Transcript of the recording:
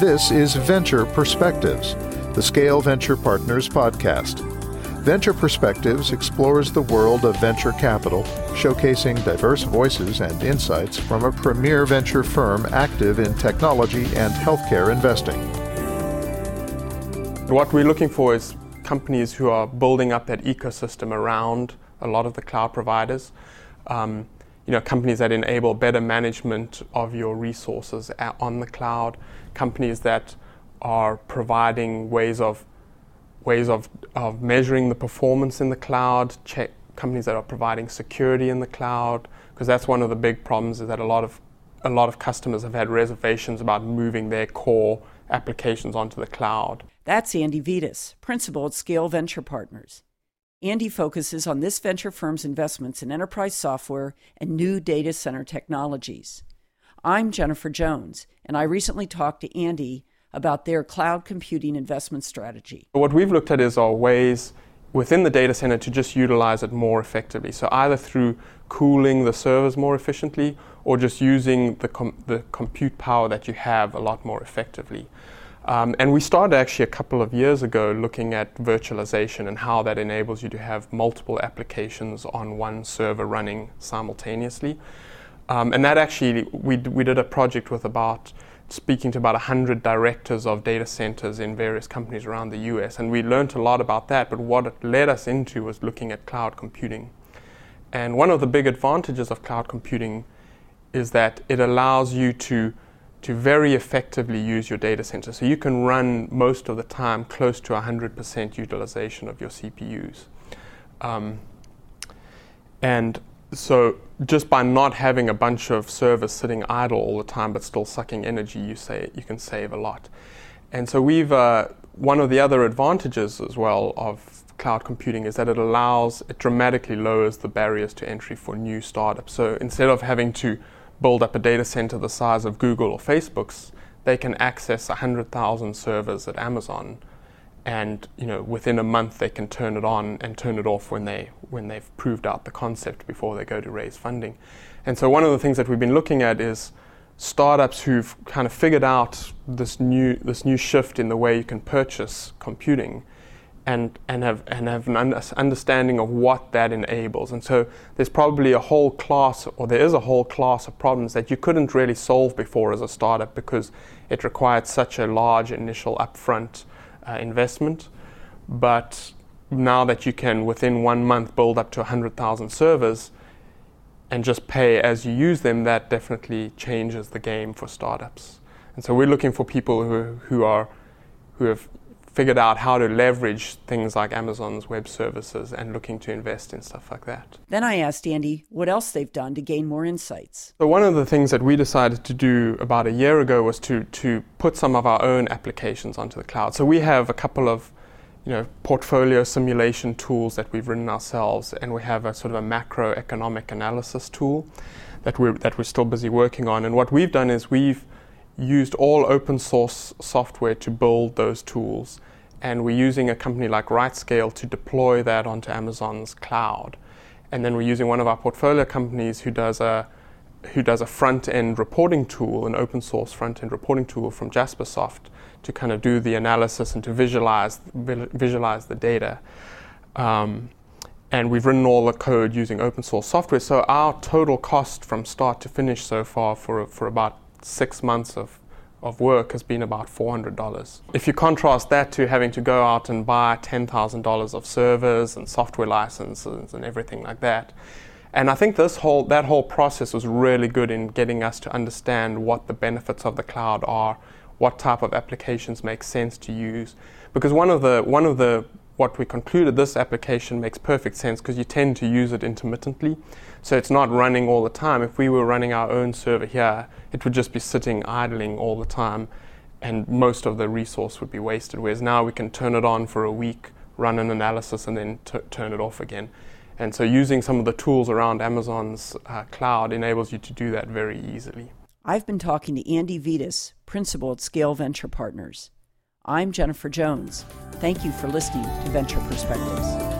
This is Venture Perspectives, the Scale Venture Partners podcast. Venture Perspectives explores the world of venture capital, showcasing diverse voices and insights from a premier venture firm active in technology and healthcare investing. What we're looking for is companies who are building up that ecosystem around a lot of the cloud providers. Um, you know, companies that enable better management of your resources on the cloud, companies that are providing ways of ways of, of measuring the performance in the cloud, check, companies that are providing security in the cloud, because that's one of the big problems is that a lot of a lot of customers have had reservations about moving their core applications onto the cloud. That's Andy Vitus, principal at Scale Venture Partners. Andy focuses on this venture firm's investments in enterprise software and new data center technologies. I'm Jennifer Jones, and I recently talked to Andy about their cloud computing investment strategy. What we've looked at is our ways within the data center to just utilize it more effectively. So either through cooling the servers more efficiently or just using the, com- the compute power that you have a lot more effectively. Um, and we started actually a couple of years ago looking at virtualization and how that enables you to have multiple applications on one server running simultaneously. Um, and that actually, we, d- we did a project with about speaking to about 100 directors of data centers in various companies around the US. And we learned a lot about that, but what it led us into was looking at cloud computing. And one of the big advantages of cloud computing is that it allows you to to very effectively use your data center. So you can run most of the time close to 100% utilization of your CPUs. Um, and so just by not having a bunch of servers sitting idle all the time but still sucking energy, you say you can save a lot. And so we've uh, one of the other advantages as well of cloud computing is that it allows it dramatically lowers the barriers to entry for new startups. So instead of having to build up a data center the size of Google or Facebook's, they can access 100,000 servers at Amazon and you know within a month they can turn it on and turn it off when they when they've proved out the concept before they go to raise funding. And so one of the things that we've been looking at is startups who've kind of figured out this new this new shift in the way you can purchase computing and, and, have, and have an understanding of what that enables. And so there's probably a whole class, or there is a whole class of problems that you couldn't really solve before as a startup because it required such a large initial upfront uh, investment. But now that you can, within one month, build up to 100,000 servers and just pay as you use them, that definitely changes the game for startups. And so we're looking for people who, who are who have figured out how to leverage things like Amazon's web services and looking to invest in stuff like that. Then I asked Andy what else they've done to gain more insights. So one of the things that we decided to do about a year ago was to to put some of our own applications onto the cloud. So we have a couple of you know, portfolio simulation tools that we've written ourselves, and we have a sort of a macroeconomic analysis tool that we're that we're still busy working on. And what we've done is we've used all open source software to build those tools. And we're using a company like RightScale to deploy that onto Amazon's cloud. And then we're using one of our portfolio companies who does a who does a front end reporting tool, an open source front end reporting tool from Jaspersoft to kind of do the analysis and to visualize visualize the data. Um, and we've written all the code using open source software. So our total cost from start to finish so far for for about six months of, of work has been about $400. If you contrast that to having to go out and buy $10,000 of servers and software licenses and everything like that, and I think this whole that whole process was really good in getting us to understand what the benefits of the cloud are, what type of applications make sense to use. Because one of the one of the what we concluded this application makes perfect sense because you tend to use it intermittently. So it's not running all the time. If we were running our own server here, it would just be sitting idling all the time and most of the resource would be wasted. Whereas now we can turn it on for a week, run an analysis, and then t- turn it off again. And so using some of the tools around Amazon's uh, cloud enables you to do that very easily. I've been talking to Andy Vitus, principal at Scale Venture Partners. I'm Jennifer Jones. Thank you for listening to Venture Perspectives.